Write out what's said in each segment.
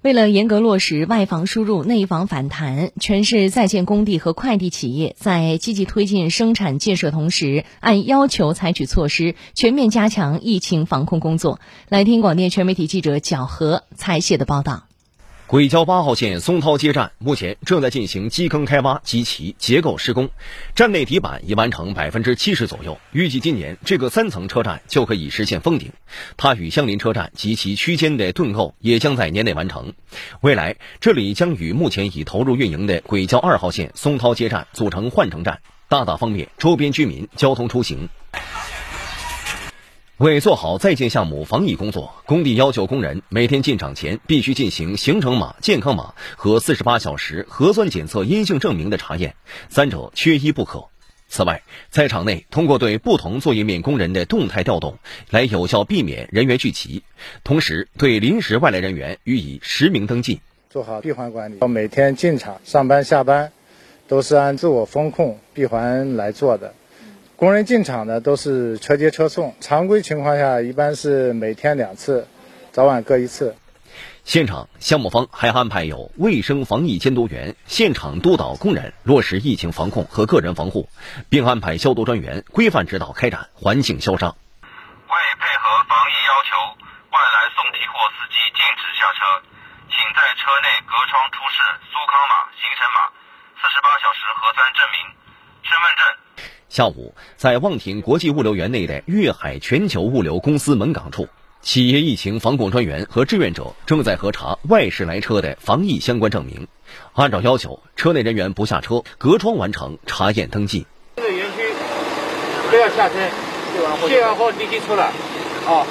为了严格落实外防输入、内防反弹，全市在建工地和快递企业在积极推进生产建设同时，按要求采取措施，全面加强疫情防控工作。来听广电全媒体记者角和采写的报道。轨交八号线松涛街站目前正在进行基坑开挖及其结构施工，站内底板已完成百分之七十左右。预计今年这个三层车站就可以实现封顶。它与相邻车站及其区间的盾构也将在年内完成。未来这里将与目前已投入运营的轨交二号线松涛街站组成换乘站，大大方便周边居民交通出行。为做好在建项目防疫工作，工地要求工人每天进场前必须进行行程码、健康码和四十八小时核酸检测阴性证明的查验，三者缺一不可。此外，在场内通过对不同作业面工人的动态调动，来有效避免人员聚集，同时对临时外来人员予以实名登记，做好闭环管理。每天进场、上班、下班，都是按自我风控闭环来做的。工人进场呢，都是车接车送。常规情况下，一般是每天两次，早晚各一次。现场项目方还安排有卫生防疫监督员现场督导工人落实疫情防控和个人防护，并安排消毒专员规范指导开展环境消杀。为配合防疫要求，外来送提货司机禁止下车，请在车内隔窗出示苏康码、行程码、四十八小时核酸证明、身份证。下午，在望亭国际物流园内的粤海全球物流公司门岗处，企业疫情防控专员和志愿者正在核查外市来车的防疫相关证明。按照要求，车内人员不下车，隔窗完成查验登记。这个园区不要下车，卸完货立即出来。啊。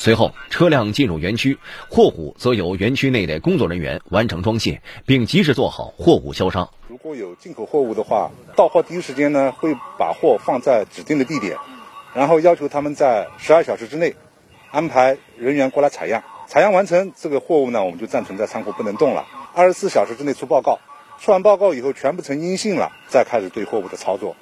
随后，车辆进入园区，货物则由园区内的工作人员完成装卸，并及时做好货物消杀。如果有进口货物的话，到货第一时间呢，会把货放在指定的地点，然后要求他们在十二小时之内安排人员过来采样。采样完成，这个货物呢，我们就暂存在仓库不能动了。二十四小时之内出报告，出完报告以后全部呈阴性了，再开始对货物的操作。